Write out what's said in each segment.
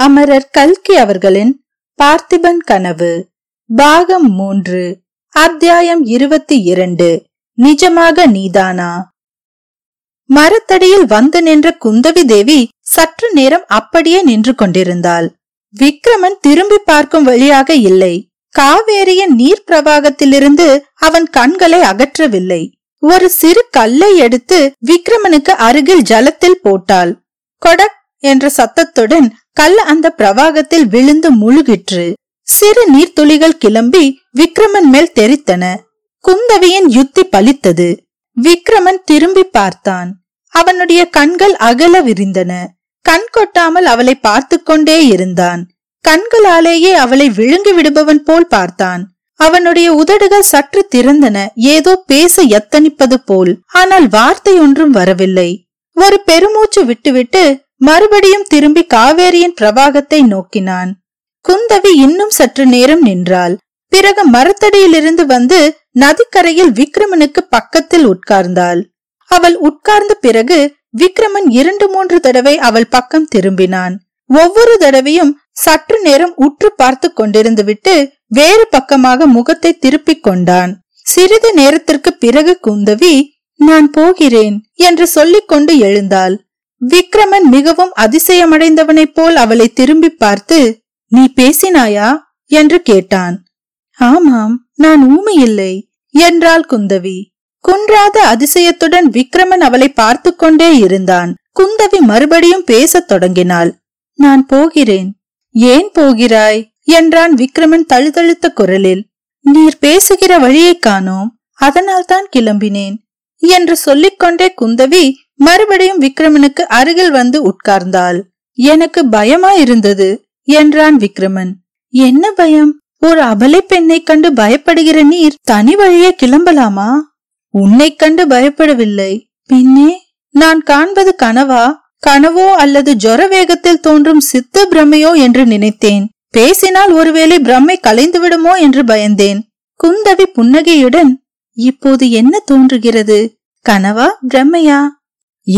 அமரர் கல்கி அவர்களின் பார்த்திபன் கனவு பாகம் மூன்று அத்தியாயம் இருபத்தி இரண்டு நிஜமாக நீதானா? மரத்தடியில் வந்து நின்ற குந்தவி தேவி சற்று நேரம் அப்படியே நின்று கொண்டிருந்தாள். விக்ரமன் திரும்பி பார்க்கும் வழியாக இல்லை. காவேரியின் நீர் பிரவாகத்திலிருந்து அவன் கண்களை அகற்றவில்லை. ஒரு சிறு கல்லை எடுத்து விக்ரமனுக்கு அருகில் ஜலத்தில் போட்டாள். கொடக் என்ற சத்தத்துடன் கல் அந்த பிரவாகத்தில் விழுந்து முழுகிற்று. சிறு நீர்த்துளிகள் கிளம்பி விக்ரமன் மேல் தெரித்தன. குந்தவியின் யுத்தி பலித்தது. விக்ரமன் திரும்பி பார்த்தான். அவனுடைய கண்கள் அகல விரிந்தன. கண் கொட்டாமல் அவளை பார்த்து கொண்டே இருந்தான். கண்களாலேயே அவளை விழுங்கி விடுபவன் போல் பார்த்தான். அவனுடைய உதடுகள் சற்று திறந்தன. ஏதோ பேச எத்தனிப்பது போல். ஆனால் வார்த்தை ஒன்றும் வரவில்லை. ஒரு பெருமூச்சு விட்டுவிட்டு மறுபடியும் திரும்பி காவேரியின் பிரவாகத்தை நோக்கினான். குந்தவி இன்னும் சற்று நேரம் நின்றாள். பிறகு மரத்தடியிலிருந்து வந்து நதிக்கரையில் விக்ரமனுக்கு பக்கத்தில் உட்கார்ந்தாள். அவள் உட்கார்ந்த பிறகு விக்ரமன் இரண்டு மூன்று தடவை அவள் பக்கம் திரும்பினான். ஒவ்வொரு தடவையும் சற்று நேரம் உற்று பார்த்து கொண்டிருந்து விட்டு வேறு பக்கமாக முகத்தை திருப்பிக் கொண்டான். சிறிது நேரத்திற்கு பிறகு குந்தவி நான் போகிறேன் என்று சொல்லிக்கொண்டு எழுந்தாள். விக்ரமன் மிகவும் அதிசயமடைந்தவனைப் போல் அவளை திரும்பி பார்த்து நீ பேசினாயா? என்று கேட்டான். ஆமாம் நான் ஊமை இல்லை என்றாள் குந்தவி. குன்றாத அதிசயத்துடன் விக்ரமன் அவளை பார்த்து கொண்டே இருந்தான். குந்தவி மறுபடியும் பேசத் தொடங்கினாள். நான் போகிறேன். ஏன் போகிறாய்? என்றான் விக்ரமன் தழுதழுத்த குரலில். நீர் பேசுகிற வழியை காணோம். அதனால்தான் கிளம்பினேன் என்று சொல்லிக்கொண்டே குந்தவி மறுபடியும் விக்ரமனுக்கு அருகில் வந்து உட்கார்ந்தாள். எனக்கு பயமா இருந்தது என்றான் விக்ரமன். என்ன பயம்? ஒரு அபலை பெண்ணை கண்டு பயப்படுகிற நீர் தனி வழியே கிளம்பலாமா? உன்னை கண்டு பயப்படவில்லை. பின்னே நான் காண்பது கனவா? கனவோ அல்லது ஜொர வேகத்தில் தோன்றும் சித்த பிரமையோ என்று நினைத்தேன். பேசினால் ஒருவேளை பிரம்மை கலைந்து விடுமோ என்று பயந்தேன். குந்தவி புன்னகையுடன் இப்போது என்ன தோன்றுகிறது? கனவா? பிரம்மையா?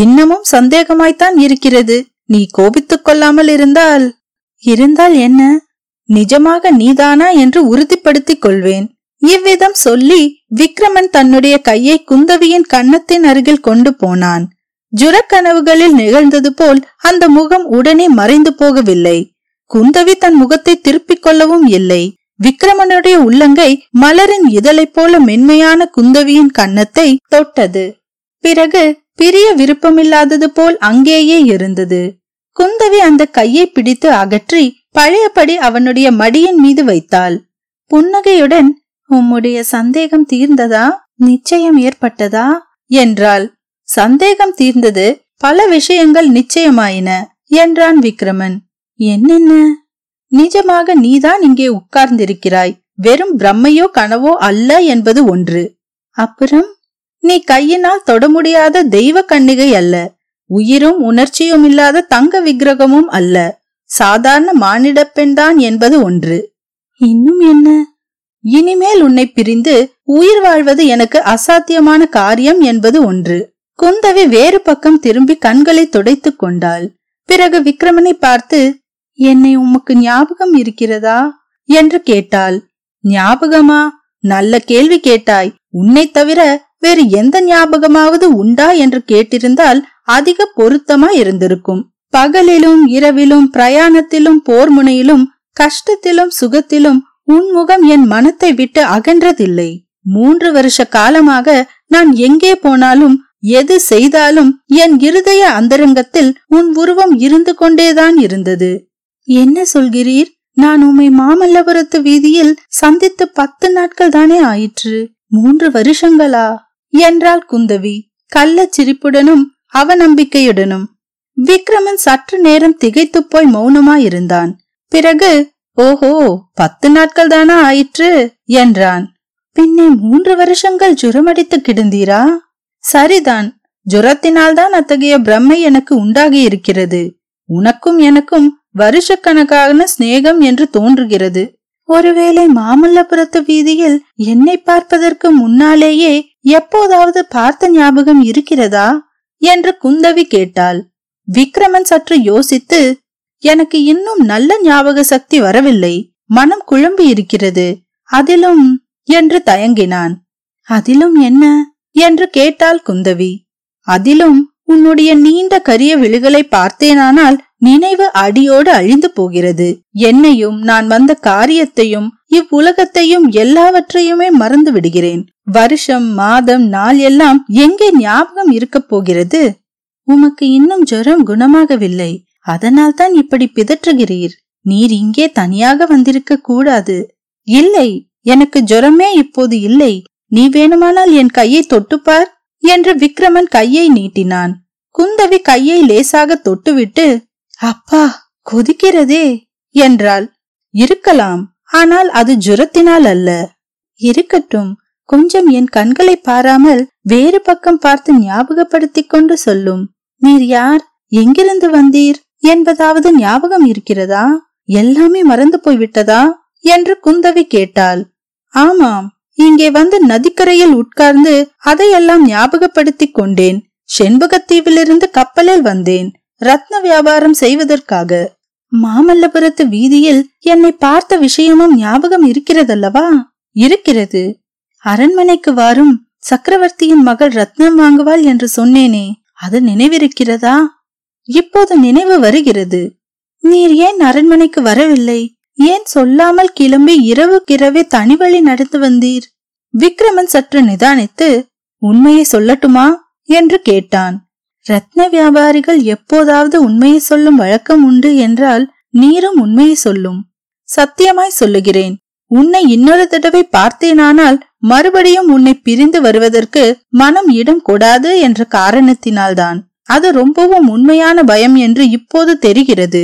இன்னமும் சந்தேகமாய்த்தான் இருக்கிறது. நீ கோபித்துக் கொள்ளாமல் இருந்தால். இருந்தால் என்ன? நிஜமாக நீதானா என்று உறுதிப்படுத்திக் கொள்வேன். இவ்விதம் சொல்லி விக்ரமன் தன்னுடைய கையை குந்தவியின் கன்னத்தின் அருகில் கொண்டு போனான். ஜுரக்கனவுகளில் நிகழ்ந்தது போல் அந்த முகம் உடனே மறைந்து போகவில்லை. குந்தவி தன் முகத்தை திருப்பிக் கொள்ளவும் இல்லை. விக்ரமனுடைய உள்ளங்கை மலரின் இதழைப் போல மென்மையான குந்தவியின் கன்னத்தை தொட்டது. பிறகு பிரிய விருப்பமில்லாதது போல் அங்கேயே இருந்தது. குந்தவி அந்த கையை பிடித்து அகற்றி பழையபடி அவனுடைய மடியின் மீது வைத்தாள். புன்னகையுடன் உம்முடைய சந்தேகம் தீர்ந்ததா? நிச்சயம் ஏற்பட்டதா? என்றாள். சந்தேகம் தீர்ந்தது பல விஷயங்கள் நிச்சயமாயின என்றான் விக்ரமன். என்னென்ன? நிஜமாக நீதான் இங்கே உட்கார்ந்திருக்கிறாய். வெறும் பிரம்மையோ கனவோ அல்ல என்பது ஒன்று. அப்புறம்? நீ கையினால் தொட முடியாத தெய்வ கன்னிகை அல்ல. உயிரும் உணர்ச்சியும் இல்லாத தங்க விக்கிரகமும் அல்ல. சாதாரண மானிட பெண்தான் என்பது ஒன்று. இன்னும் என்ன? இனிமேல் உன்னை பிரிந்து உயிர் வாழ்வது எனக்கு அசாத்தியமான காரியம் என்பது ஒன்று. குந்தவி வேறு பக்கம் திரும்பி கண்களை துடைத்துக் கொண்டாள். பிறகு விக்ரமனை பார்த்து என்னை உமக்கு ஞாபகம் இருக்கிறதா? என்று கேட்டாள். ஞாபகமா? நல்ல கேள்வி கேட்டாய். உன்னை தவிர வேறு எந்த ஞாபகமாவது உண்டா என்று கேட்டிருந்தால் அதிக பொருத்தமா இருந்திருக்கும். பகலிலும் இரவிலும் பிரயாணத்திலும் போர் முனையிலும் கஷ்டத்திலும் சுகத்திலும் உன்முகம் என் மனத்தை விட்டு அகன்றதில்லை. மூன்று வருஷ காலமாக நான் எங்கே போனாலும் எது செய்தாலும் என் இருதய அந்தரங்கத்தில் உன் உருவம் இருந்து கொண்டேதான் இருந்தது. என்ன சொல்கிறீர்? நான் உம்மை மாமல்லபுரத்து வீதியில் சந்தித்து பத்து நாட்கள் தானே ஆயிற்று? மூன்று வருஷங்களா? என்றாள் குந்தவி. கள்ளச் சிரிப்புடனும் அவநம்பிக்கையுடனும். விக்ரமன் சற்று நேரம் திகைத்து போய் மௌனமாயிருந்தான். பிறகு ஓஹோ பத்து நாட்கள் தானா ஆயிற்று? என்றான். பின்னே மூன்று வருஷங்கள் ஜுரமடித்து கிடந்தீரா? சரிதான். ஜுரத்தினால்தான் அத்தகைய பிரம்மை எனக்கு உண்டாகி இருக்கிறது உனக்கும் எனக்கும் வருஷக்கணக்கான சிநேகம் என்று தோன்றுகிறது. ஒருவேளை மாமல்லபுரத்து வீதியில் என்னை பார்ப்பதற்கு முன்னாலேயே எப்போதாவது பார்த்த ஞாபகம் இருக்கிறதா? என்று குந்தவி கேட்டாள். விக்ரமன் சற்று யோசித்து எனக்கு இன்னும் நல்ல ஞாபக சக்தி வரவில்லை. மனம் குழம்பி இருக்கிறது. அதிலும் என்று தயங்கினான். அதிலும் என்ன? என்று கேட்டாள் குந்தவி. அதிலும் உன்னுடைய நீண்ட கரிய விழுகளை பார்த்தேனானால் நினைவு அடியோடு அழிந்து போகிறது. என்னையும் நான் வந்த காரியத்தையும் இவ்வுலகத்தையும் எல்லாவற்றையுமே மறந்து விடுகிறேன் வருஷம் மாதம் நாள் எல்லாம் எங்கே ஞாபகம் இருக்க போகிறது? உமக்கு இன்னும் ஜுரம் குணமாகவில்லை. அதனால் தான் இப்படி பிதற்றுகிறீர். நீர் இங்கே தனியாக வந்திருக்க கூடாது. இல்லை எனக்கு ஜுரமே இப்போது இல்லை. நீ வேணுமானால் என் கையை தொட்டுப்பார் என்று விக்ரமன் கையை நீட்டினான். குந்தவி கையை லேசாக தொட்டுவிட்டு அப்பா கொதிக்கிறதே என்றாள். இருக்கலாம் ஆனால் அது ஜுரத்தினால் அல்ல. இருக்கட்டும் கொஞ்சம் என் கண்களை பாராமல் வேறு பக்கம் பார்த்து ஞாபகப்படுத்திக் கொண்டு சொல்லும். நீர் யார்? எங்கிருந்து வந்தீர்? என்பதாவது ஞாபகம் இருக்கிறதா? எல்லாமே மறந்து போய்விட்டதா? என்று குந்தவி கேட்டாள். ஆமாம் இங்கே வந்து நதிக்கரையில் உட்கார்ந்து அதையெல்லாம் ஞாபகப்படுத்திக் கொண்டேன். செண்பகத்தீவிலிருந்து கப்பலில் வந்தேன். ரத்ன வியாபாரம் செய்வதற்காக. மாமல்லபுரத்து வீதியில் என்னை பார்த்த விஷயமும் ஞாபகம் இருக்கிறதல்லவா? இருக்கிறது. அரண்மனைக்கு வரும் சக்கரவர்த்தியின் மகள் ரத்னம் வாங்குவாள் என்று சொன்னேனே அது நினைவிருக்கிறதா? இப்போது நினைவு வருகிறது. நீர் ஏன் அரண்மனைக்கு வரவில்லை? ஏன் சொல்லாமல் கிளம்பி இரவுக்கிரவே தனிவழி நடந்து வந்தீர்? விக்ரமன் சற்று நிதானித்து உண்மையை சொல்லட்டுமா? என்று கேட்டான். ரத்ன வியாபாரிகள் எப்போதாவது உண்மையை சொல்லும் வழக்கம் உண்டு என்றால் நீரும் உண்மையை சொல்லும். சத்தியமாய் சொல்லுகிறேன். உன்னை இன்னொரு தடவை பார்த்தேனானால் மறுபடியும் உன்னை பிரிந்து வருவதற்கு மனம் இடம் கூடாது என்ற காரணத்தினால்தான். அது ரொம்பவும் உண்மையான பயம் என்று இப்போது தெரிகிறது.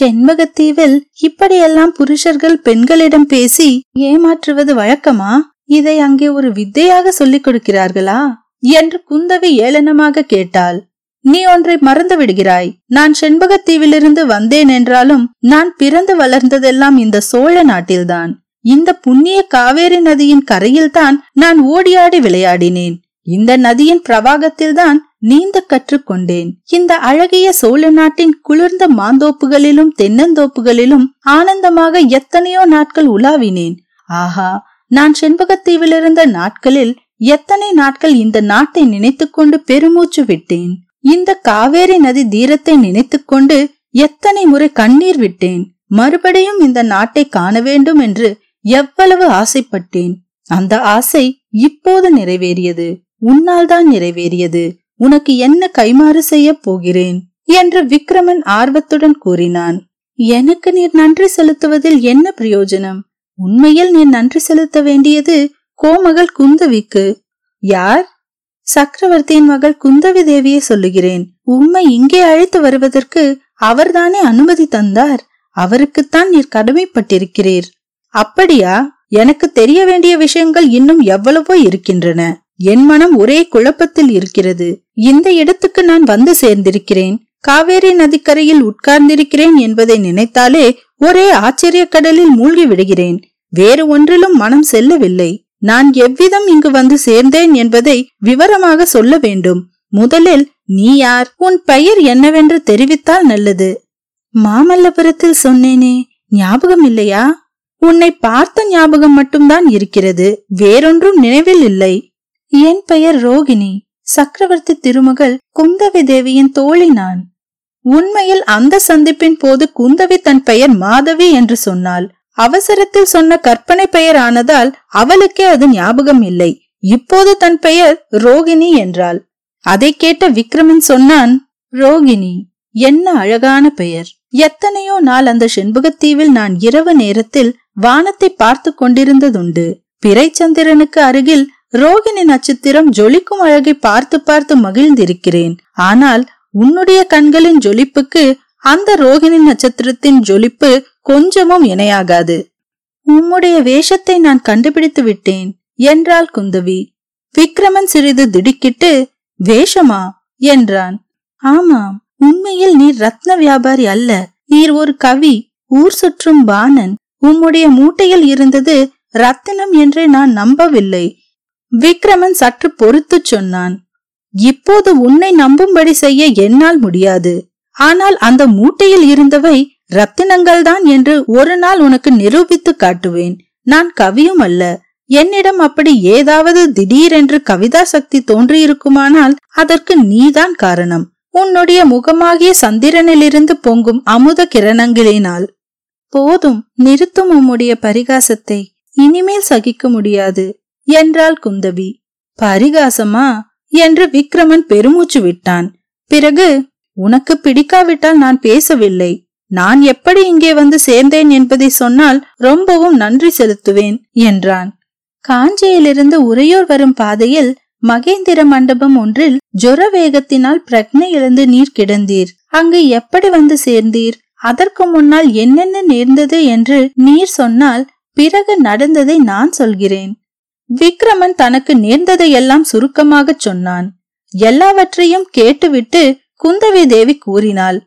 செண்பகத்தீவில் இப்படியெல்லாம் புருஷர்கள் பெண்களிடம் பேசி ஏமாற்றுவது வழக்கமா? இதை அங்கே ஒரு வித்தையாக சொல்லிக் கொடுக்கிறார்களா? என்று குந்தவி ஏளனமாக கேட்டாள். நீ ஒன்றை மறந்து விடுகிறாய். நான் செண்பகத்தீவிலிருந்து வந்தேன் என்றாலும் நான் பிறந்து வளர்ந்ததெல்லாம் இந்த சோழ நாட்டில்தான். இந்த புண்ணிய காவேரி நதியின் கரையில்தான் நான் ஓடியாடி விளையாடினேன். இந்த நதியின் பிரவாகத்தில்தான் நீந்த கற்றுக்கொண்டேன் இந்த அழகிய சோழ நாட்டின் குளிர்ந்த மாந்தோப்புகளிலும் தென்னந்தோப்புகளிலும் ஆனந்தமாக எத்தனையோ நாட்கள் உலாவினேன். ஆஹா! நான் செண்பகத்தீவிலிருந்த நாட்களில் எத்தனை நாட்கள் இந்த நாட்டை நினைத்துக்கொண்டு பெருமூச்சு விட்டேன்? இந்த காவேரி நதி தீரத்தை நினைத்துக்கொண்டு எத்தனை முறை கண்ணீர் விட்டேன்? மறுபடியும் இந்த நாட்டை காண வேண்டும் என்று எவ்வளவு ஆசைப்பட்டேன்? அந்த ஆசை இப்போது நிறைவேறியது. உன்னால் தான் நிறைவேறியது. உனக்கு என்ன கைமாறு செய்ய போகிறேன்? என்று விக்ரமன் ஆர்வத்துடன் கூறினான். எனக்கு நீர் நன்றி செலுத்துவதில் என்ன பிரயோஜனம்? உண்மையில் நீ நன்றி செலுத்த வேண்டியது கோமகள் குந்தவிக்கு யார்? சக்கரவர்த்தியின் மகள் குந்தவி தேவியை சொல்லுகிறேன். உம்மை இங்கே அழைத்து வருவதற்கு அவர்தானே அனுமதி தந்தார்? அவருக்குத்தான் நீர் கடமைப்பட்டிருக்கிறீர். அப்படியா? எனக்கு தெரிய வேண்டிய விஷயங்கள் இன்னும் எவ்வளவோ இருக்கின்றன. என் மனம் ஒரே குழப்பத்தில் இருக்கிறது. இந்த இடத்துக்கு நான் வந்து சேர்ந்திருக்கிறேன். காவேரி நதிக்கரையில் உட்கார்ந்திருக்கிறேன் என்பதை நினைத்தாலே ஒரே ஆச்சரிய கடலில் மூழ்கி விடுகிறேன். வேறு ஒன்றிலும் மனம் செல்லவில்லை. நான் எவ்விதம் இங்கு வந்து சேர்ந்தேன் என்பதை விவரமாக சொல்ல வேண்டும். முதலில் நீ யார்? உன் பெயர் என்னவென்று தெரிவித்தால் நல்லது. மாமல்லபுரத்தில் சொன்னேனே ஞாபகம் இல்லையா? உன்னை பார்த்த ஞாபகம் மட்டும்தான் இருக்கிறது வேறொன்றும் நினைவில் இல்லை. என் பெயர் ரோகிணி. சக்கரவர்த்தி திருமகள் குந்தவி தேவியின் தோழி நான். உண்மையில் அந்த சந்திப்பின் போது குந்தவி தன் பெயர் மாதவி என்று சொன்னாள். அவசரத்தில் சொன்ன கற்பனை பெயர் ஆனதால் அவளுக்கே அது ஞாபகம் இல்லை. இப்போது தன் பெயர் ரோகிணி என்றாள். அதை கேட்ட விக்ரமன் சொன்னான் ரோகிணி என்ன அழகான பெயர். எத்தனையோ நாள் அந்த செண்பகத்தீவில் நான் இரவு நேரத்தில் வானத்தை பார்த்து கொண்டிருந்ததுண்டு. பிறைச்சந்திரனுக்கு அருகில் ரோகிணி நட்சத்திரம் ஜொலிக்கும் அழகை பார்த்து பார்த்து மகிழ்ந்திருக்கிறேன். ஆனால் உன்னுடைய கண்களின் ஜொலிப்புக்கு அந்த ரோகிணி நட்சத்திரத்தின் ஜொலிப்பு கொஞ்சமும் இணையாகாது. உம்முடைய வேஷத்தை நான் கண்டுபிடித்து விட்டேன் என்றாள் குந்தவி. விக்ரமன் சிறிது திடுக்கிட்டு வேஷமா? என்றான். ஆமாம் உண்மையில் நீர் ரத்ன வியாபாரி அல்ல. நீர் ஒரு கவி ஊர் சுற்றும் பாணன். உம்முடைய மூட்டையில் இருந்தது ரத்தினம் என்றே நான் நம்பவில்லை. விக்ரமன் சற்று பொறுத்து சொன்னான். இப்போது உன்னை நம்பும்படி செய்ய என்னால் முடியாது. ஆனால் அந்த மூட்டையில் இருந்தவை ரத்தினங்கள் தான் என்று ஒரு நாள் உனக்கு நிரூபித்து காட்டுவேன். நான் கவியும் அல்ல. என்னிடம் அப்படி ஏதாவது திடீரென்று கவிதா சக்தி தோன்றியிருக்குமானால் அதற்கு நீதான் காரணம். உன்னுடைய முகமாகிய சந்திரனிலிருந்து பொங்கும் அமுத கிரணங்களினால். போதும் நிறுத்தும் உம்முடைய பரிகாசத்தை. இனிமேல் சகிக்க முடியாது என்றாள் குந்தவி. பரிகாசமா? என்று விக்ரமன் பெருமூச்சு விட்டான். பிறகு உனக்கு பிடிக்காவிட்டால் நான் பேசவில்லை. நான் எப்படி இங்கே வந்து சேர்ந்தேன் என்பதை சொன்னால் ரொம்பவும் நன்றி செலுத்துவேன் என்றான். காஞ்சியிலிருந்து உறையூர் வரும் பாதையில் மகேந்திர மண்டபம் ஒன்றில் ஜொர வேகத்தினால் பிரக்னை இழந்து நீர் கிடந்தீர். அங்கு எப்படி வந்து சேர்ந்தீர்? அதற்கு முன்னால் என்னென்ன நேர்ந்தது என்று நீர் சொன்னால் பிறகு நடந்ததை நான் சொல்கிறேன். விக்ரமன் தனக்கு நேர்ந்ததையெல்லாம் சுருக்கமாகச் சொன்னான். எல்லாவற்றையும் கேட்டுவிட்டு குந்தவி தேவி கூறினாள்.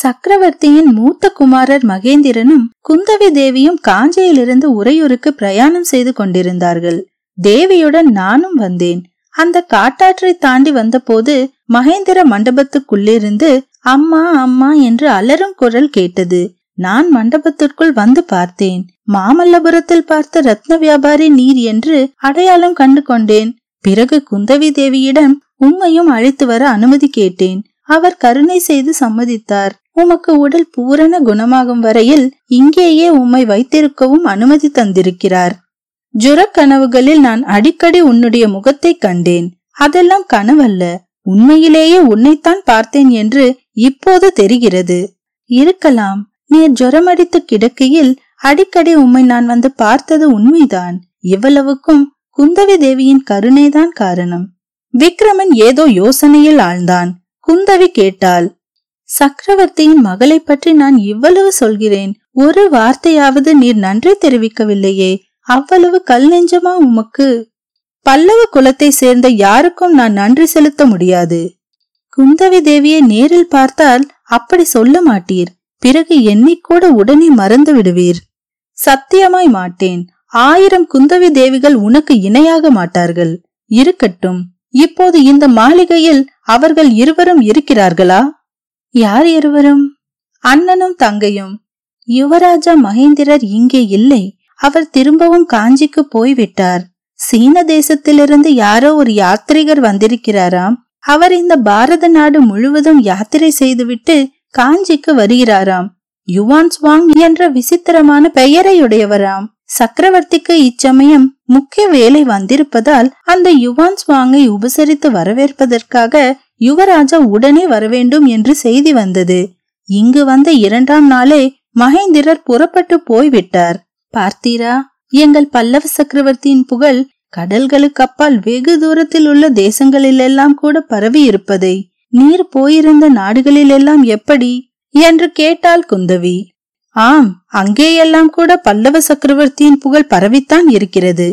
சக்கரவர்த்தியின் மூத்த குமாரர் மகேந்திரனும் குந்தவி தேவியும் காஞ்சியிலிருந்து உறையூருக்கு பிரயாணம் செய்து கொண்டிருந்தார்கள். தேவியுடன் நானும் வந்தேன். அந்த காட்டாற்றை தாண்டி வந்தபோது மகேந்திர மண்டபத்துக்குள்ளிருந்து அம்மா அம்மா என்று அலரும் குரல் கேட்டது. நான் மண்டபத்திற்குள் வந்து பார்த்தேன். மாமல்லபுரத்தில் பார்த்த ரத்ன வியாபாரி நீர் என்று அடையாளம் கண்டு கொண்டேன். பிறகு குந்தவி தேவியிடம் உம்மையும் அழைத்து வர அனுமதி கேட்டேன். அவர் கருணை செய்து சம்மதித்தார். உமக்கு உடல் பூரண குணமாகும் வரையில் இங்கேயே உம்மை வைத்திருக்கவும் அனுமதி தந்திருக்கிறார். ஜுர கனவுகளில் நான் அடிக்கடி உன்னுடைய முகத்தை கண்டேன். அதெல்லாம் கனவல்ல. உண்மையிலேயே உன்னைத்தான் பார்த்தேன் என்று இப்போது தெரிகிறது. இருக்கலாம். நீர் ஜுரமடித்து கிடக்கையில் அடிக்கடி உம்மை நான் வந்து பார்த்தது உண்மைதான். இவ்வளவுக்கும் குந்தவி தேவியின் கருணைதான் காரணம். விக்ரமன் ஏதோ யோசனையில் ஆழ்ந்தான். குந்தவி கேட்டாள். சக்கரவர்த்தியின் மகளை பற்றி நான் இவ்வளவு சொல்கிறேன். ஒரு வார்த்தையாவது நீர் நன்றி தெரிவிக்கவில்லையே. அவ்வளவு கல் நெஞ்சமா உமக்கு? பல்லவ குலத்தை சேர்ந்த யாருக்கும் நான் நன்றி செலுத்த முடியாது. குந்தவி தேவியை நேரில் பார்த்தால் அப்படி சொல்ல மாட்டீர். பிறகு எண்ணிக்கூட உடனே மறந்து விடுவீர். சத்தியமாய் மாட்டேன். ஆயிரம் குந்தவி தேவிகள் உனக்கு இணையாக மாட்டார்கள். இருக்கட்டும். இப்போது இந்த மாளிகையில் அவர்கள் இருவரும் இருக்கிறார்களா? யார் இருவரும்? அண்ணனும் தங்கையும். யுவராஜா மகேந்திரர் இங்கே இல்லை. அவர் திரும்பவும் காஞ்சிக்கு போய்விட்டார். சீன தேசத்திலிருந்து யாரோ ஒரு யாத்ரிகர் வந்திருக்கிறாராம். அவர் இந்த பாரத நாடு முழுவதும் யாத்திரை செய்துவிட்டு காஞ்சிக்கு வருகிறாராம். யுவான் ஸ்வாங் என்ற விசித்திரமான பெயரையுடையவராம். சக்கரவர்த்திக்கு இச்சமயம் முக்கிய வேலை வந்திருப்பதால் அந்த யுவான் ஸ்வாங்கை உபசரித்து வரவேற்பதற்காக யுவராஜா உடனே வரவேண்டும் என்று செய்தி வந்தது. இங்கு வந்த இரண்டாம் நாளே மகேந்திரர் புறப்பட்டு போய்விட்டார். பார்த்தீரா எங்கள் பல்லவ சக்கரவர்த்தியின் புகழ் கடல்களுக்கு அப்பால் வெகு தூரத்தில் உள்ள தேசங்களிலெல்லாம் கூட பரவி இருப்பதை நீர் போயிருந்த நாடுகளிலெல்லாம் எப்படி? என்று கேட்டாள் குந்தவி. ஆம் அங்கேயெல்லாம் கூட பல்லவ சக்கரவர்த்தியின் புகழ் பரவித்தான் இருக்கிறது.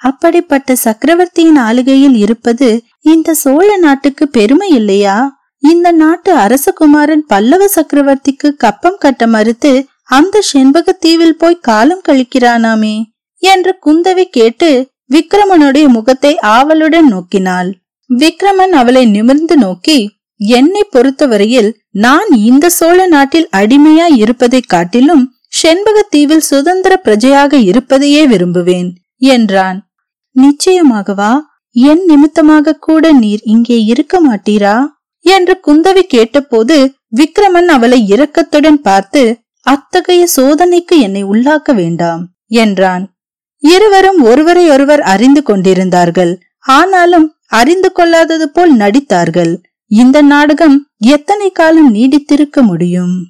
அப்படிப்பட்ட சக்கரவர்த்தியின் ஆளுகையில் இருப்பது இந்த சோழ நாட்டுக்கு பெருமை இல்லையா? இந்த நாட்டு அரசகுமாரன் பல்லவ சக்கரவர்த்திக்கு கப்பம் கட்ட மறுத்து அந்த செண்பக தீவில் போய் காலம் கழிக்கிறானாமே என்று குந்தவி கேட்டு விக்ரமனுடைய முகத்தை ஆவலுடன் நோக்கினாள். விக்ரமன் அவளை நிமிர்ந்து நோக்கி என்னை பொறுத்தவரையில் நான் இந்த சோழ நாட்டில் அடிமையாய் இருப்பதைக் காட்டிலும் செண்பகத்தீவில் சுதந்திர பிரஜையாக இருப்பதையே விரும்புவேன் என்றான். நிச்சயமாகவா? என் நிமித்தமாக கூட நீர் இங்கே இருக்க மாட்டீரா? என்று குந்தவி கேட்டபோது விக்ரமன் அவளை இரக்கத்துடன் பார்த்து அத்தகைய சோதனைக்கு என்னை உள்ளாக்க வேண்டாம் என்றான். இருவரும் ஒருவரையொருவர் அறிந்து கொண்டிருந்தார்கள். ஆனாலும் அறிந்து கொள்ளாதது போல் நடித்தார்கள். இந்த நாடகம் எத்தனை காலம் நீடித்திருக்க முடியும்?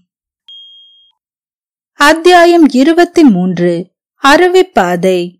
அத்தியாயம் இருபத்தி மூன்று அருவிப்பாதை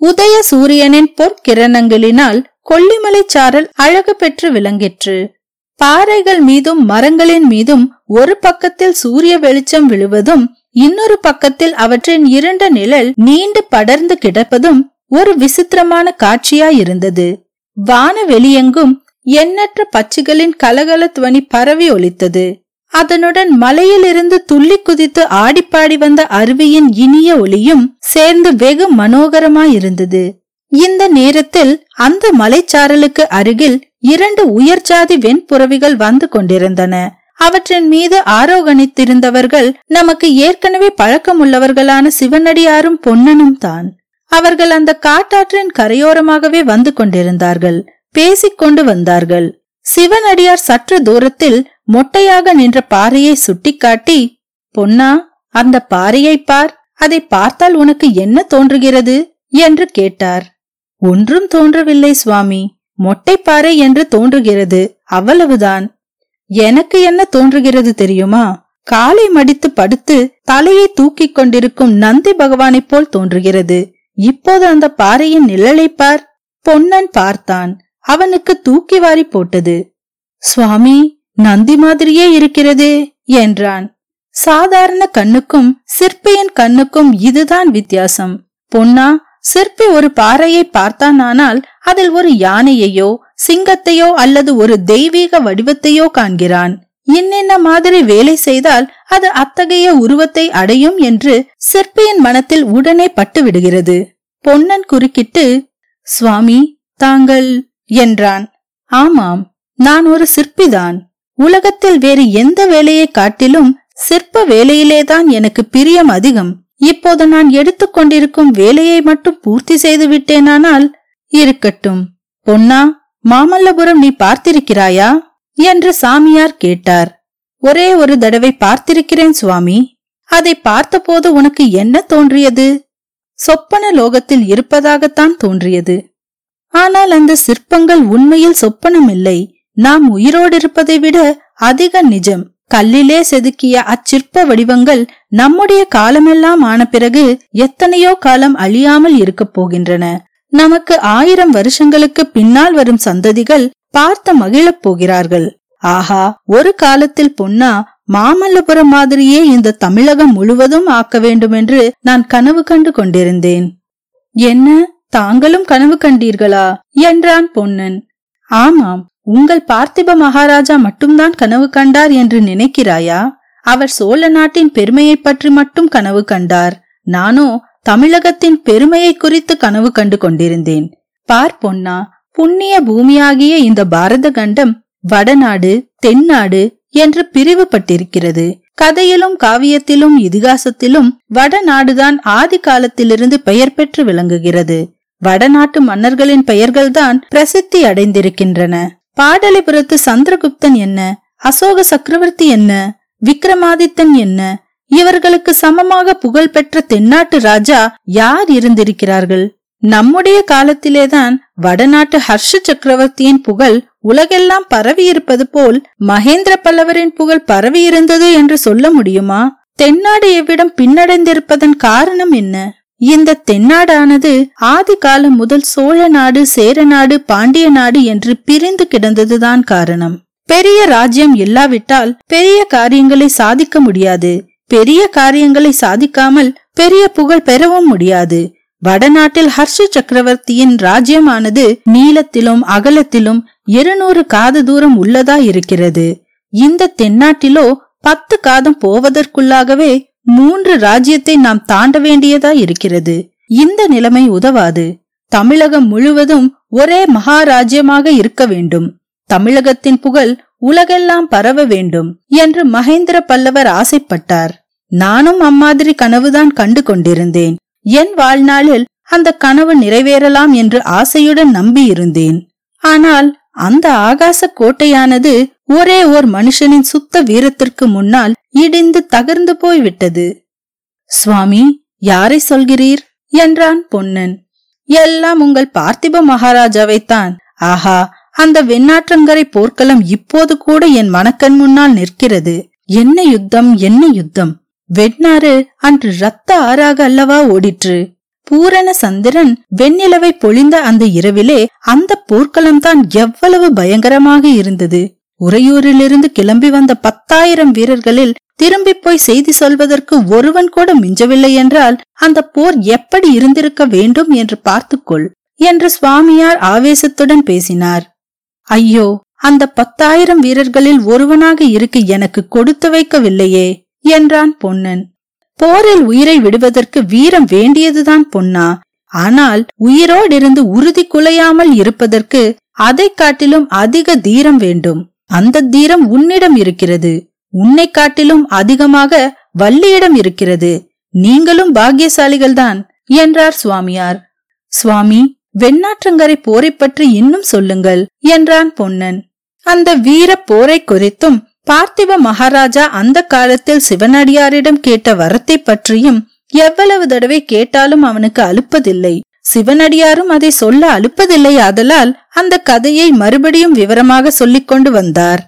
உதய சூரியனின் பொற்கிரணங்களினால் கொல்லிமலை சாரல் அழகு பெற்று விளங்கிற்று. பாறைகள் மீதும் மரங்களின் மீதும் ஒரு பக்கத்தில் சூரிய வெளிச்சம் விழுவதும் இன்னொரு பக்கத்தில் அவற்றின் இருண்ட நிழல் நீண்டு படர்ந்து கிடப்பதும் ஒரு விசித்திரமான காட்சியாயிருந்தது வான வெளியெங்கும் எண்ணற்ற பச்சுகளின் கலகல துவனி பரவி ஒலித்தது. அதனுடன் மலையிலிருந்து துள்ளி குதித்து ஆடிப்பாடி வந்த அருவியின் இனிய ஒளியும் சேர்ந்து வெகு மனோகரமாயிருந்தது. இந்த நேரத்தில் அந்த மலைச்சாரலுக்கு அருகில் இரண்டு உயர்ஜாதி வெண்புறவிகள் வந்து கொண்டிருந்தன. அவற்றின் மீது ஆரோகணித்திருந்தவர்கள் நமக்கு ஏற்கனவே பழக்கம் உள்ளவர்களான சிவனடியாரும் பொன்னனும் தான். அவர்கள் அந்த காட்டாற்றின் கரையோரமாகவே வந்து கொண்டிருந்தார்கள். பேசிக் கொண்டு வந்தார்கள். சிவனடியார் சற்று தூரத்தில் மொட்டையாக நின்ற பாறையை சுட்டிக்காட்டி பொன்னா அந்த பாறையை பார். அதை பார்த்தால் உனக்கு என்ன தோன்றுகிறது? என்று கேட்டார். ஒன்றும் தோன்றவில்லை சுவாமி. மொட்டைப்பாறை என்று தோன்றுகிறது. அவ்வளவுதான். எனக்கு என்ன தோன்றுகிறது தெரியுமா? காலை மடித்து படுத்து தலையை தூக்கிக் கொண்டிருக்கும் நந்தி பகவானைப் போல் தோன்றுகிறது. இப்போது அந்த பாறையின் நிழலை பார். பொன்னன் பார்த்தான். அவனுக்கு தூக்கி வாரி போட்டது. சுவாமி நந்தி மாதிரியே இருக்கிறதே என்றான். சாதாரண கண்ணுக்கும் சிற்பியின் கண்ணுக்கும் இதுதான் வித்தியாசம். பொன்னா சிற்பி ஒரு பாறையை பார்த்தானானால் அதில் ஒரு யானையையோ சிங்கத்தையோ அல்லது ஒரு தெய்வீக வடிவத்தையோ காண்கிறான். இன்னென்ன மாதிரி வேலை செய்தால் அது அத்தகைய உருவத்தை அடையும் என்று சிற்பியின் மனத்தில் உடனே பட்டு விடுகிறது பொன்னன் குறுக்கிட்டு சுவாமி தாங்கள் என்றான். ஆமாம் நான் ஒரு சிற்பிதான். உலகத்தில் வேறு எந்த வேலையை காட்டிலும் சிற்ப வேலையிலேதான் எனக்கு பிரியம் அதிகம். இப்போது நான் எடுத்துக்கொண்டிருக்கும் வேலையை மட்டும் பூர்த்தி செய்து விட்டேனானால் இருக்கட்டும். பொன்னா மாமல்லபுரம் நீ பார்த்திருக்கிறாயா? என்று சாமியார் கேட்டார். ஒரே ஒரு தடவை பார்த்திருக்கிறேன் சுவாமி. அதை பார்த்தபோது உனக்கு என்ன தோன்றியது? சொப்பன லோகத்தில் இருப்பதாகத்தான் தோன்றியது. ஆனால் அந்த சிற்பங்கள் உண்மையில் சொப்பனமில்லை. நாம் உயிரோடு இருப்பதை விட அதிக நிஜம். கல்லிலே செதுக்கிய அச்சிற்ப வடிவங்கள் நம்முடைய காலமெல்லாம் ஆன பிறகு எத்தனையோ காலம் அழியாமல் இருக்கப் போகின்றன. நமக்கு ஆயிரம் வருஷங்களுக்கு பின்னால் வரும் சந்ததிகள் பார்த்து மகிழப் போகிறார்கள். ஆஹா ஒரு காலத்தில் பொன்னா மாமல்லபுரம் மாதிரியே இந்த தமிழகம் முழுவதும் ஆக்க வேண்டுமென்று நான் கனவு கண்டு கொண்டிருந்தேன். என்ன? தாங்களும் கனவு கண்டீர்களா? என்றான் பொன்னன். ஆமாம் உங்கள் பார்த்திப மகாராஜா மட்டும்தான் கனவு கண்டார் என்று நினைக்கிறாயா? அவர் சோழ நாட்டின் பெருமையை பற்றி மட்டும் கனவு கண்டார். நானோ தமிழகத்தின் பெருமையை குறித்து கனவு கண்டு கொண்டிருந்தேன். பார் பொன்னா புண்ணிய பூமியாகிய இந்த பாரத கண்டம் வடநாடு தென்னாடு என்று பிரிவுபட்டிருக்கிறது. கதையிலும் காவியத்திலும் இதிகாசத்திலும் வடநாடுதான் ஆதி காலத்திலிருந்து பெயர் பெற்று விளங்குகிறது. வடநாட்டு மன்னர்களின் பெயர்கள்தான் பிரசித்தி அடைந்திருக்கின்றன. பாடலிபுரத்து சந்திரகுப்தன் என்ன? அசோக சக்கரவர்த்தி என்ன? விக்ரமாதித்தன் என்ன? இவர்களுக்கு சமமாக புகழ் பெற்ற தென்னாட்டு ராஜா யார் இருந்திருக்கிறார்கள்? நம்முடைய காலத்திலேதான் வடநாட்டு ஹர்ஷ சக்கரவர்த்தியின் புகழ் உலகெல்லாம் பரவியிருப்பது போல் மகேந்திர பல்லவரின் புகழ் பரவியிருந்தது என்று சொல்ல முடியுமா? தென்னாடு எவ்விடம் பின்னடைந்திருப்பதன் காரணம் என்ன? இந்த தென்னாடானது ஆதி காலம் முதல் சோழ நாடு சேர நாடு பாண்டிய நாடு என்று பிரிந்து கிடந்ததுதான் காரணம். பெரிய ராஜ்யம் இல்லாவிட்டால் பெரிய காரியங்களை சாதிக்க முடியாது. பெரிய காரியங்களை சாதிக்காமல் பெரிய புகழ் பெறவும் முடியாது. வடநாட்டில் ஹர்ஷ சக்கரவர்த்தியின் ராஜ்யமானது நீளத்திலும் அகலத்திலும் இருநூறு காத தூரம் உள்ளதா இருக்கிறது. இந்த தென்னாட்டிலோ பத்து காதம் போவதற்குள்ளாகவே மூன்று ராஜ்யத்தை நாம் தாண்ட வேண்டியதா இருக்கிறது. இந்த நிலைமை உதவாது. தமிழகம் முழுவதும் ஒரே மகாராஜ்யமாக இருக்க வேண்டும். தமிழகத்தின் புகழ் உலகெல்லாம் பரவ வேண்டும் என்று மகேந்திர பல்லவர் ஆசைப்பட்டார். நானும் அம்மாதிரி கனவுதான் கண்டு கொண்டிருந்தேன். என் வாழ்நாளில் அந்த கனவு நிறைவேறலாம் என்று ஆசையுடன் நம்பியிருந்தேன். ஆனால் அந்த ஆகாச கோட்டையானது ஒரே ஓர் மனுஷனின் சுத்த வீரத்திற்கு முன்னால் இடிந்து தகர்ந்து போய்விட்டது. சுவாமி யாரை சொல்கிறீர்? என்றான் பொன்னன். எல்லாம் உங்கள் பார்த்திப மகாராஜாவைத்தான். ஆஹா அந்த வெண்ணாற்றங்கரை போர்க்களம் இப்போது கூட என் மனக்கண் முன்னால் நிற்கிறது. என்ன யுத்தம் என்ன யுத்தம்? வெண்ணாறு அன்று ரத்த ஆறாக அல்லவா ஓடிற்று? பூரண சந்திரன் வெண்ணிலவை பொழிந்த அந்த இரவிலே அந்த போர்க்களம்தான் எவ்வளவு பயங்கரமாக இருந்தது. உறையூரிலிருந்து கிளம்பி வந்த பத்தாயிரம் வீரர்களில் திரும்பி போய் செய்தி சொல்வதற்கு ஒருவன் கூட மிஞ்சவில்லை என்றால் அந்த போர் எப்படி இருந்திருக்க வேண்டும் என்று பார்த்துக்கொள் என்று சுவாமியார் ஆவேசத்துடன் பேசினார். ஐயோ அந்த பத்தாயிரம் வீரர்களில் ஒருவனாக இருக்க எனக்கு கொடுத்து வைக்கவில்லையே என்றான் பொன்னன். போரில் உயிரை விடுவதற்கு வீரம் வேண்டியதுதான் பொன்னா. ஆனால் உயிரோடிருந்து உறுதி குலையாமல் இருப்பதற்கு அதை காட்டிலும் அதிக தீரம் வேண்டும். அந்த தீரம் உன்னிடம் இருக்கிறது. உன்னை காட்டிலும் அதிகமாக வள்ளியிடம் இருக்கிறது. நீங்களும் பாக்கியசாலிகள்தான் என்றார் சுவாமியார். சுவாமி வெண்ணாற்றங்கரை போரை பற்றி இன்னும் சொல்லுங்கள் என்றான் பொன்னன். அந்த வீர போரை குறித்தும் பார்த்திவ மகாராஜா அந்த காலத்தில் சிவனடியாரிடம் கேட்ட வரத்தை பற்றியும் எவ்வளவு தடவை கேட்டாலும் அவனுக்கு அலுப்பதில்லை. சிவனடியாரும் அதை சொல்ல அலுப்பதில்லை ஆதலால் அந்த கதையை மறுபடியும் விவரமாக சொல்லிக் கொண்டு வந்தார்.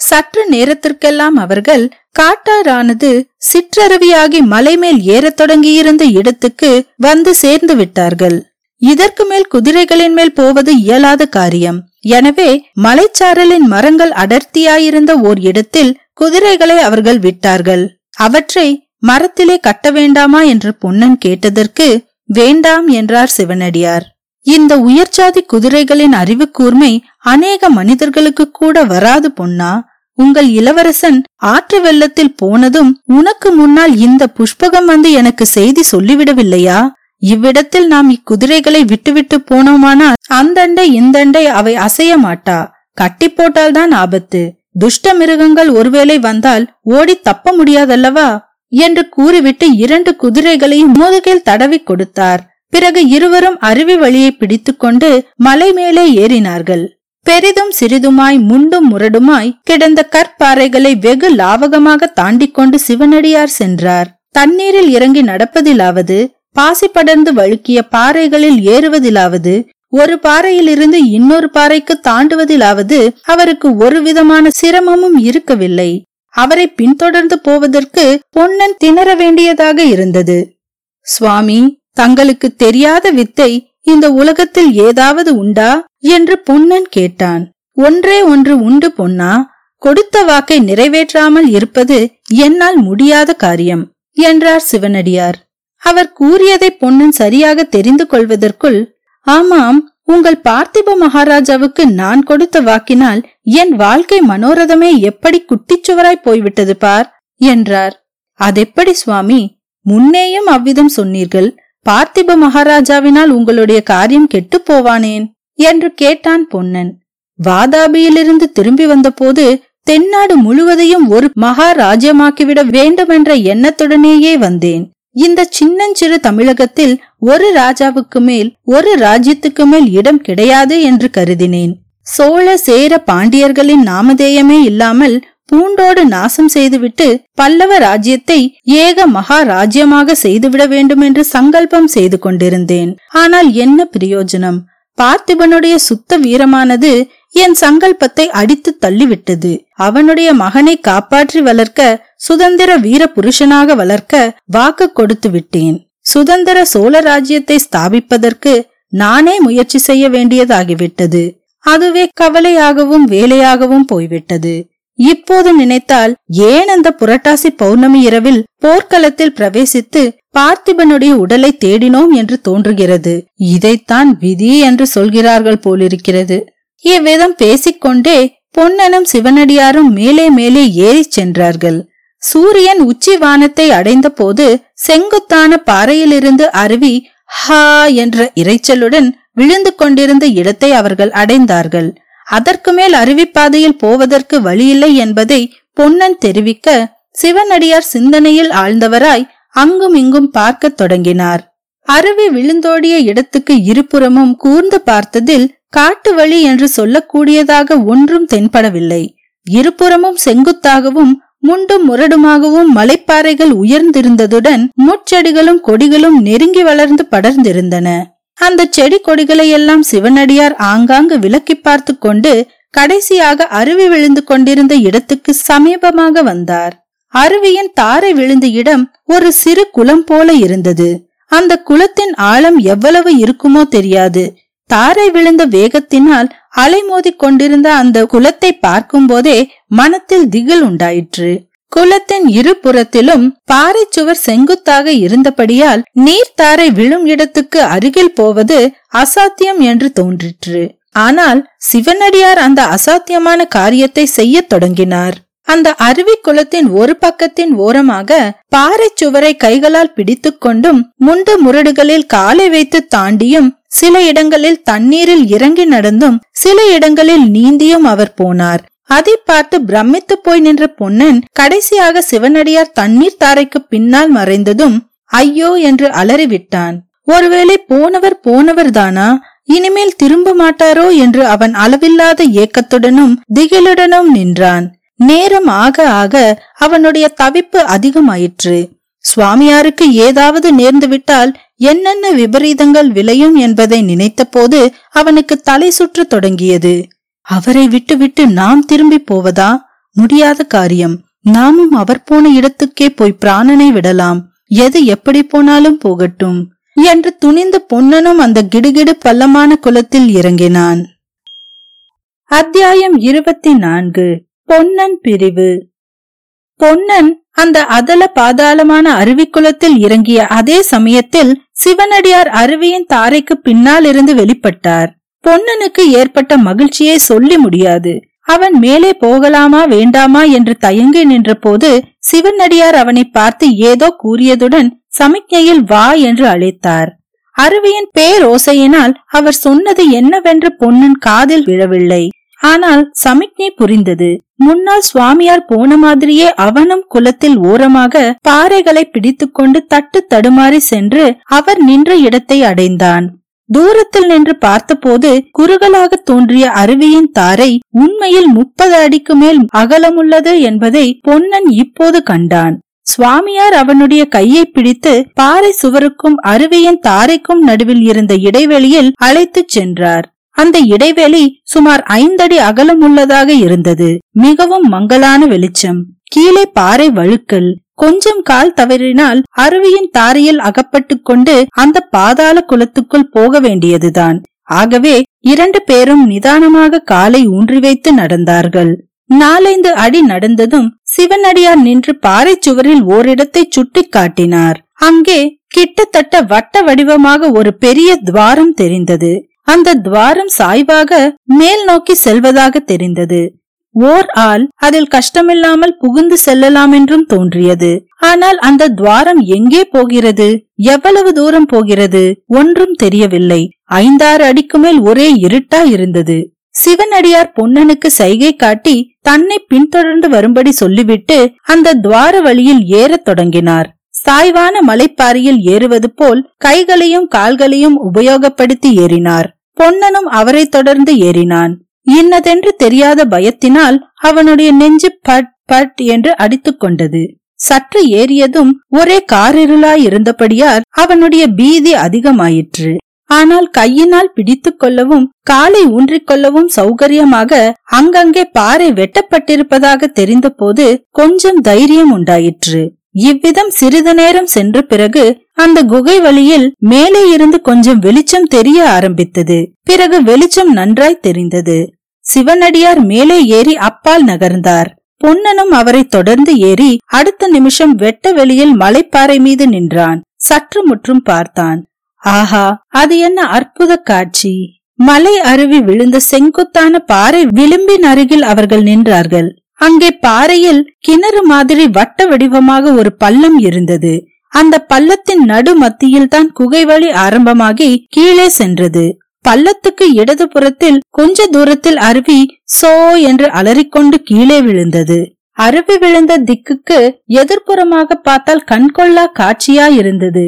சற்று நேரத்திற்கெல்லாம் அவர்கள் காட்டாரானது சிற்றருவியாகி மலை மேல் ஏறத் தொடங்கியிருந்த இடத்துக்கு வந்து சேர்ந்து விட்டார்கள். இதற்கு மேல் குதிரைகளின் மேல் போவது இயலாத காரியம். எனவே மலைச்சாரலின் மரங்கள் அடர்த்தியாயிருந்த ஓர் இடத்தில் குதிரைகளை அவர்கள் விட்டார்கள். அவற்றை மரத்திலே கட்ட வேண்டாமா என்று பொன்னன் கேட்டதற்கு வேண்டாம் என்றார் சிவனடியார். இந்த உயர்ஜாதி குதிரைகளின் அறிவு கூர்மை அநேக மனிதர்களுக்கு கூட வராது பொன்னா. உங்கள் இளவரசன் ஆற்று வெள்ளத்தில் போனதும் உனக்கு முன்னால் இந்த புஷ்பகம் வந்து எனக்கு செய்தி சொல்லிவிடவில்லையா? இவ்விடத்தில் நாம் இக்குதிரைகளை விட்டுவிட்டு போனோமானால் அந்தண்டை இந்தண்டை அவை அசைய மாட்டா. கட்டி போட்டால்தான் ஆபத்து. துஷ்ட மிருகங்கள் ஒருவேளை வந்தால் ஓடி தப்ப முடியாதல்லவா? என்று கூறிவிட்டு இரண்டு குதிரைகளையும் முதுகில் தடவி கொடுத்தார். பிறகு இருவரும் அருவி வழியை பிடித்துக்கொண்டு மலை மேலே ஏறினார்கள். பெரிதும் சிறிதுமாய் முண்டும் முரடுமாய் கிடந்த கற்பாறைகளை வெகு லாவகமாக தாண்டி கொண்டு சிவனடியார் சென்றார். தண்ணீரில் இறங்கி நடப்பதிலாவது பாசி படர்ந்து வழுக்கிய பாறைகளில் ஏறுவதிலாவது ஒரு பாறையிலிருந்து இன்னொரு பாறைக்கு தாண்டுவதிலாவது அவருக்கு ஒரு விதமான சிரமமும் இருக்கவில்லை. அவரை பின்தொடர்ந்து போவதற்கு பொன்னன் திணற வேண்டியதாக இருந்தது. சுவாமி தங்களுக்கு தெரியாத வித்தை இந்த உலகத்தில் ஏதாவது உண்டா? என்று பொன்னன் கேட்டான். ஒன்றே ஒன்று உண்டு பொன்னா? கொடுத்த வாக்கை நிறைவேற்றாமல் இருப்பது என்னால் முடியாத காரியம் என்றார் சிவனடியார். அவர் கூறியதை பொன்னன் சரியாக தெரிந்து கொள்வதற்குள் ஆமாம் உங்கள் பார்த்திப மகாராஜாவுக்கு நான் கொடுத்த வாக்கினால் என் வாழ்க்கை மனோரதமே எப்படி குட்டிச்சுவராய் போய்விட்டது பார் என்றார். அதெப்படி சுவாமி? முன்னேயும் அவ்விதம் சொன்னீர்கள். பார்த்திப மகாராஜாவினால் உங்களுடைய காரியம் கெட்டு போவானேன் என்று கேட்டான் பொன்னன். வாதாபியிலிருந்து திரும்பி வந்தபோது தென்னாடு முழுவதையும் ஒரு மகாராஜ்யமாக்கிவிட வேண்டுமென்ற எண்ணத்துடனேயே வந்தேன். இந்த சின்னஞ்சிறு தமிழகத்தில் ஒரு ராஜாவுக்கு மேல் ஒரு ராஜ்யத்துக்கு மேல் இடம் கிடையாது என்று கருதினேன். சோழ சேர பாண்டியர்களின் நாமதேயமே இல்லாமல் பூண்டோடு நாசம் செய்துவிட்டு பல்லவ ராஜ்யத்தை ஏக மகாராஜ்யமாக செய்துவிட வேண்டும் என்று சங்கல்பம் செய்து கொண்டிருந்தேன். ஆனால் என்ன பிரயோஜனம்? பார்த்திபனுடைய சுத்த வீரமானது என் சங்கல்பத்தை அடித்து தள்ளிவிட்டது. அவனுடைய மகனை காப்பாற்றி வளர்க்க சுதந்திர வீர புருஷனாக வளர்க்க வாக்கு கொடுத்து விட்டேன். சுதந்திர சோழ ராஜ்யத்தை ஸ்தாபிப்பதற்கு நானே முயற்சி செய்ய வேண்டியதாகிவிட்டது. அதுவே கவலையாகவும் வேலையாகவும் போய்விட்டது. இப்போது நினைத்தால் ஏன் அந்த புரட்டாசி பௌர்ணமி இரவில் போர்க்களத்தில் பிரவேசித்து பார்த்திபனுடைய உடலை தேடினோம் என்று தோன்றுகிறது. இதைத்தான் விதி என்று சொல்கிறார்கள் போலிருக்கிறது. இவ்விதம் பேசிக்கொண்டே பொன்னனும் சிவனடியாரும் மேலே மேலே ஏறிச் சென்றார்கள். சூரியன் உச்சி வானத்தை அடைந்த போது செங்குத்தான பாறையிலிருந்து அருவி ஹா என்ற இரைச்சலுடன் விழுந்து கொண்டிருந்த இடத்தை அவர்கள் அடைந்தார்கள். அதற்கு மேல் அருவிப்பாதையில் போவதற்கு வழியில்லை என்பதை பொன்னன் தெரிவிக்க சிவனடியார் சிந்தனையில் ஆழ்ந்தவராய் அங்கும் இங்கும் பார்க்கத் தொடங்கினார். அருவி விழுந்தோடிய இடத்துக்கு இருபுறமும் கூர்ந்து பார்த்ததில் காட்டு வழி என்று சொல்லக்கூடியதாக ஒன்றும் தென்படவில்லை. இருபுறமும் செங்குத்தாகவும் முண்டும் முரடுமாகவும் மலைப்பாறைகள் உயர்ந்திருந்ததுடன் முட்செடிகளும் கொடிகளும் நெருங்கி வளர்ந்து படர்ந்திருந்தன. அந்த செடி கொடிகளை எல்லாம் சிவனடியார் ஆங்காங்கு விலக்கி பார்த்து கொண்டு கடைசியாக அருவி விழுந்து கொண்டிருந்த இடத்துக்கு சமீபமாக வந்தார். அருவியின் தாரை விழுந்த இடம் ஒரு சிறு குளம் போல இருந்தது. அந்த குளத்தின் ஆழம் எவ்வளவு இருக்குமோ தெரியாது. தாரை விழுந்த வேகத்தினால் அலைமோதிக் கொண்டிருந்த அந்த குலத்தை பார்க்கும் போதே மனத்தில் திகில் உண்டாயிற்று. குளத்தின் இருபுறத்திலும் பாறை சுவர் செங்குத்தாக இருந்தபடியால் நீர்த்தாரை விழும் இடத்துக்கு அருகில் போவது அசாத்தியம் என்று தோன்றிற்று. ஆனால் சிவனடியார் அந்த அசாத்தியமான காரியத்தை செய்யத் தொடங்கினார். அந்த அருவி குளத்தின் ஒரு பக்கத்தின் ஓரமாக பாறை சுவரை கைகளால் பிடித்துக்கொண்டும் முண்டு முரடுகளில் காலை வைத்து தாண்டியும் சில இடங்களில் தண்ணீரில் இறங்கி நடந்தும் சில இடங்களில் நீந்தியும் அவர் போனார். அதை பார்த்து பிரமித்து போய் நின்ற பொன்னன் கடைசியாக சிவனடியார் தண்ணீர் தாரைக்கு பின்னால் மறைந்ததும் ஐயோ என்று அலறிவிட்டான். ஒருவேளை போனவர் போனவர்தானா? இனிமேல் திரும்ப மாட்டாரோ என்று அவன் அளவில்லாத ஏக்கத்துடனும் திகிலுடனும் நின்றான். நேரம் ஆக ஆக அவனுடைய தவிப்பு அதிகமாயிற்று. சுவாமியாருக்கு ஏதாவது நேர்ந்துவிட்டால் என்னென்ன விபரீதங்கள் விளையும் என்பதை நினைத்தபோது அவனுக்கு தலை சுற்ற தொடங்கியது. அவரை விட்டுவிட்டு நாம் திரும்பி போவதா? முடியாத காரியம். நாமும் அவர் போன இடத்துக்கே போய் பிராணனை விடலாம். எது எப்படி போனாலும் போகட்டும் என்று துணிந்து பொன்னனும் அந்த கிடுகிடு பள்ளமான குலத்தில் இறங்கினான். அத்தியாயம் இருபத்தி நான்கு. பொன்னன் பிரிவு. பொன்னன் அந்த அதல பாதாளமான அருவிக்குளத்தில் இறங்கிய அதே சமயத்தில் சிவனடியார் அருவியின் தாரைக்கு பின்னால் இருந்து வெளிப்பட்டார். பொன்னனுக்கு ஏற்பட்ட மகிழ்ச்சியை சொல்லி முடியாது. அவன் மேலே போகலாமா வேண்டாமா என்று தயங்கி நின்றபோது சிவனடியார் அவனை பார்த்து ஏதோ கூறியதுடன் சமிக்ஞையில் வா என்று அழைத்தார். அருவியின் பேரோசையினால் அவர் சொன்னது என்னவென்று பொன்னன் காதில் விழவில்லை. ஆனால் சமிக்ஞை புரிந்தது. முன்னால் சுவாமியார் போன மாதிரியே அவனும் குளத்தில் ஓரமாக பாறைகளை பிடித்துக்கொண்டு தட்டு தடுமாறி சென்று அவர் நின்ற இடத்தை அடைந்தான். தூரத்தில் நின்று பார்த்தபோது குறுகலாக தோன்றிய அருவியின் தாரை உண்மையில் முப்பது அடிக்கு மேல் அகலமுள்ளது என்பதை பொன்னன் இப்போது கண்டான். சுவாமியார் அவனுடைய கையை பிடித்து பாறை சுவருக்கும் அருவியின் தாரைக்கும் நடுவில் இருந்த இடைவெளியில் அழைத்துச் சென்றார். அந்த இடைவெளி சுமார் ஐந்தடி அகலம் உள்ளதாக இருந்தது. மிகவும் மங்கலான வெளிச்சம். கீழே பாறை வழுக்கல். கொஞ்சம் கால் தவறினால் அருவியின் தாரையில் அகப்பட்டு கொண்டு அந்த பாதாள குளத்துக்குள் போக வேண்டியதுதான். ஆகவே இரண்டு பேரும் நிதானமாக காலை ஊன்றி வைத்து நடந்தார்கள். நாலைந்து அடி நடந்ததும் சிவனடியார் நின்று பாறை சுவரில் ஓரிடத்தை சுட்டி காட்டினார். அங்கே கிட்டத்தட்ட வட்ட வடிவமாக ஒரு பெரிய துவாரம் தெரிந்தது. அந்த துவாரம் சாய்வாக மேல் நோக்கி செல்வதாக தெரிந்தது. ஓர் ஆள் அதில் கஷ்டமில்லாமல் புகுந்து செல்லலாம் என்றும் தோன்றியது. ஆனால் அந்த துவாரம் எங்கே போகிறது? எவ்வளவு தூரம் போகிறது? ஒன்றும் தெரியவில்லை. ஐந்தாறு அடிக்கு மேல் ஒரே இருட்டா இருந்தது. சிவனடியார் பொன்னனுக்கு சைகை காட்டி தன்னை பின்தொடர்ந்து வரும்படி சொல்லிவிட்டு அந்த துவார வழியில் ஏறத் தொடங்கினார். சாய்வான மலைப்பாறையில் ஏறுவது போல் கைகளையும் கால்களையும் உபயோகப்படுத்தி ஏறினார். பொன்னனும் அவரை தொடர்ந்து ஏறினான். இன்னதென்று தெரியாத பயத்தினால் அவனுடைய நெஞ்சு பட் பட் என்று அடித்துக் கொண்டது. சற்று ஏறியதும் ஒரே காரிருளாய் இருந்தபடியால் அவனுடைய பீதி அதிகமாயிற்று. ஆனால் கையினால் பிடித்துக் கொள்ளவும் காலை ஊன்றிக் கொள்ளவும் சௌகரியமாக அங்கங்கே பாறை வெட்டப்பட்டிருப்பதாக தெரிந்தபோது கொஞ்சம் தைரியம் உண்டாயிற்று. இவ்விதம் சிறிது நேரம் சென்ற பிறகு அந்த குகை வழியில் மேலே இருந்து கொஞ்சம் வெளிச்சம் தெரிய ஆரம்பித்தது. பிறகு வெளிச்சம் நன்றாய் தெரிந்தது. சிவனடியார் மேலே ஏறி அப்பால் நகர்ந்தார். பொன்னனும் அவரை தொடர்ந்து ஏறி அடுத்த நிமிஷம் வெட்ட வெளியில் மலைப்பாறை மீது நின்றான். சற்று முற்றும் பார்த்தான். ஆஹா அது என்ன அற்புத காட்சி! மலை அருவி விழுந்த செங்குத்தான பாறை விளிம்பின் அருகில் அவர்கள் நின்றார்கள். அங்கே பாறையில் கிணறு மாதிரி வட்ட வடிவமாக ஒரு பள்ளம் இருந்தது. அந்த பள்ளத்தின் நடு மத்தியில் தான் குகை வழி ஆரம்பமாகி கீழே சென்றது. பள்ளத்துக்கு இடது புறத்தில் கொஞ்ச தூரத்தில் அருவி சோ என்று அலறிக்கொண்டு கீழே விழுந்தது. அருவி விழுந்த திக்குக்கு எதிர்ப்புறமாக பார்த்தால் கண்கொள்ளா காட்சியா இருந்தது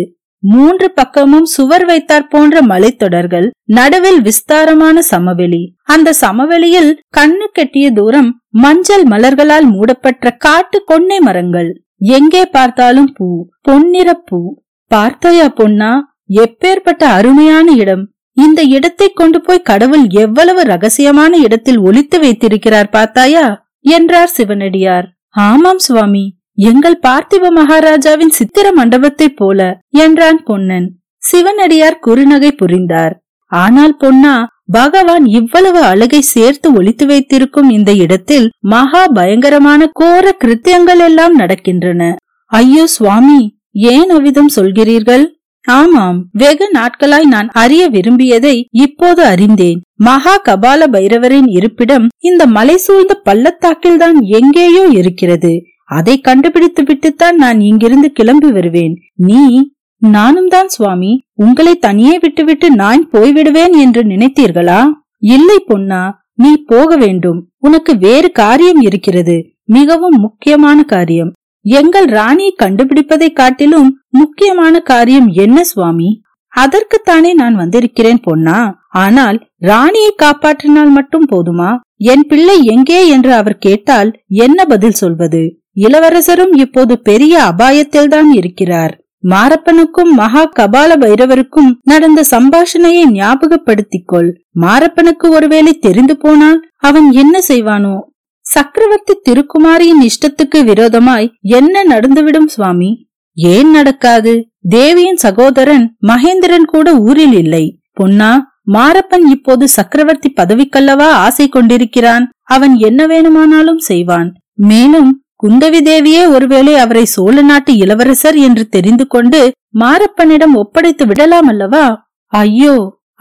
மூன்று பக்கமும் சுவர் வைத்தாற் போன்ற மலைத்தொடர்கள் நடுவில் விஸ்தாரமான சமவெளி. அந்த சமவெளியில் கண்ணு கெட்டிய தூரம் மஞ்சள் மலர்களால் மூடப்பட்ட காட்டு கொன்னை மரங்கள். எங்கே பார்த்தாலும் பூ பொன்னிற பூ. பார்த்தாயா பொன்னா எப்பேற்பட்ட அருமையான இடம். இந்த இடத்தை கொண்டு போய் கடவுள் எவ்வளவு ரகசியமான இடத்தில் ஒழித்து வைத்திருக்கிறார் பார்த்தாயா? என்றார் சிவனடியார். ஆமாம் சுவாமி. எங்கள் பார்த்திப மகாராஜாவின் சித்திர மண்டபத்தைப் போல என்றான் பொன்னன். சிவனடியார் குறுநகை புரிந்தார். ஆனால் பொன்னா பகவான் இவ்வளவு அழகை சேர்த்து ஒளித்து வைத்திருக்கும் இந்த இடத்தில் மகா பயங்கரமான கோர கிருத்தியங்கள் எல்லாம் நடக்கின்றன. ஐயோ சுவாமி ஏன் அவ்விதம் சொல்கிறீர்கள்? ஆமாம் வெகு நாட்களாய் நான் அறிய விரும்பியதை இப்போது அறிந்தேன். மகா கபால பைரவரின் இருப்பிடம் இந்த மலை சூழ்ந்த பள்ளத்தாக்கில்தான் எங்கேயோ இருக்கிறது. அதை கண்டுபிடித்து விட்டுத்தான் நான் இங்கிருந்து கிளம்பி வருவேன். நீ நானும் தான் சுவாமி உங்களை தனியே விட்டுவிட்டு நான் போய்விடுவேன் என்று நினைத்தீர்களா? இல்லை பொன்னா நீ போக வேண்டும். உனக்கு வேறு காரியம் இருக்கிறது. மிகவும் முக்கியமான காரியம். எங்கள் ராணியை கண்டுபிடிப்பதை காட்டிலும் முக்கியமான காரியம் என்ன சுவாமி? அதற்குத்தானே நான் வந்திருக்கிறேன் பொன்னா. ஆனால் ராணியை காப்பாற்றினால் மட்டும் போதுமா? என் பிள்ளை எங்கே என்று அவர் கேட்டால் என்ன பதில் சொல்வது? இளவரசரும் இப்போது பெரிய அபாயத்தில்தான் இருக்கிறார். மாரப்பனுக்கும் மகா கபால பைரவருக்கும் நடந்த சம்பாஷணையை ஞாபகப்படுத்திக் கொள் மாரப்பனுக்கு ஒருவேளை தெரிந்து போனால் அவன் என்ன செய்வானோ? சக்கரவர்த்தி திருக்குமாரியின் இஷ்டத்துக்கு விரோதமாய் என்ன நடந்துவிடும் சுவாமி? ஏன் நடக்காது? தேவியின் சகோதரன் மகேந்திரன் கூட ஊரில் இல்லை. பொன்னா மாரப்பன் இப்போது சக்கரவர்த்தி பதவிக்கல்லவா ஆசை கொண்டிருக்கிறான்? அவன் என்ன வேணுமானாலும் செய்வான். மேலும் குந்தவி தேவியே ஒருவேளை அவரை சோழ நாட்டு இளவரசர் என்று தெரிந்து கொண்டு மாரப்பனிடம் ஒப்படைத்து விடலாம் அல்லவா? ஐயோ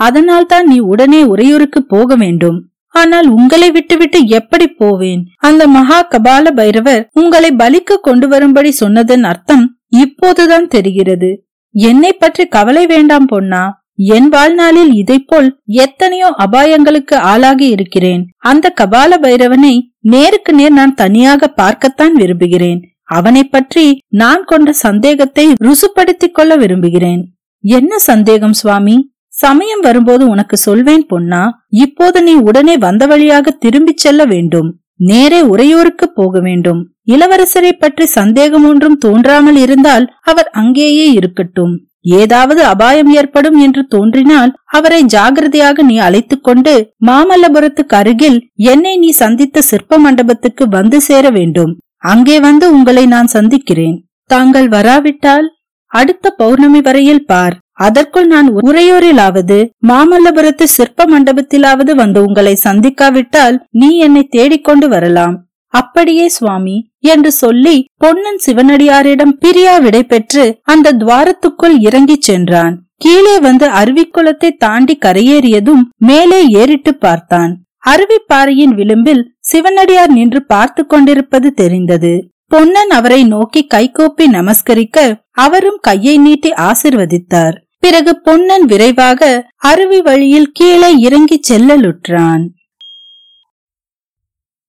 அதனால் தான் நீ உடனே உறையூருக்கு போக வேண்டும். ஆனால் உங்களை விட்டுவிட்டு எப்படி போவேன்? அந்த மகா கபால பைரவர் உங்களை பலிக்க கொண்டு வரும்படி சொன்னதன் அர்த்தம் இப்போதுதான் தெரிகிறது. என்னை பற்றி கவலை வேண்டாம் பொன்னா. என் வாழ்நாளில் இதைப்போல் எத்தனையோ அபாயங்களுக்கு ஆளாகி இருக்கிறேன். அந்த கபால பைரவனை நேருக்கு நேர் நான் தனியாக பார்க்கத்தான் விரும்புகிறேன். அவனை பற்றி நான் கொண்ட சந்தேகத்தை ருசுப்படுத்திக் கொள்ள விரும்புகிறேன். என்ன சந்தேகம் சுவாமி? சமயம் வரும்போது உனக்கு சொல்வேன் பொன்னா இப்போது நீ உடனே வந்த வழியாக திரும்பிச் செல்ல வேண்டும். நேரே உறையூருக்கு போக வேண்டும். இளவரசரை பற்றி சந்தேகம் ஒன்றும் தோன்றாமல் இருந்தால் அவர் அங்கேயே இருக்கட்டும். ஏதாவது அபாயம் ஏற்படும் என்று தோன்றினால் அவரை ஜாகிரதையாக நீ அழைத்துக் கொண்டு மாமல்லபுரத்துக்கு அருகில் என்னை நீ சந்தித்த சிற்ப மண்டபத்துக்கு வந்து சேர வேண்டும். அங்கே வந்து உங்களை நான் சந்திக்கிறேன். தாங்கள் வராவிட்டால் அடுத்த பௌர்ணமி வரையில் பார். அதற்குள் நான் உரையோரிலாவது மாமல்லபுரத்து சிற்ப மண்டபத்திலாவது வந்து உங்களை சந்திக்காவிட்டால் நீ என்னை தேடிக்கொண்டு வரலாம். அப்படியே சுவாமி என்று சொல்லி பொன்னன் சிவனடியாரிடம் பிரியா விடை பெற்று அந்த துவாரத்துக்குள் இறங்கிச் சென்றான். கீழே வந்து அருவிக்குளத்தை தாண்டி கரையேறியதும் மேலே ஏறிட்டு பார்த்தான். அருவிப்பாறையின் விளிம்பில் சிவனடியார் நின்று பார்த்து கொண்டிருப்பது தெரிந்தது. பொன்னன் அவரை நோக்கி கைகோப்பி நமஸ்கரிக்க அவரும் கையை நீட்டி ஆசிர்வதித்தார். பிறகு பொன்னன் விரைவாக அருவி வழியில் கீழே இறங்கி செல்லலுற்றான்.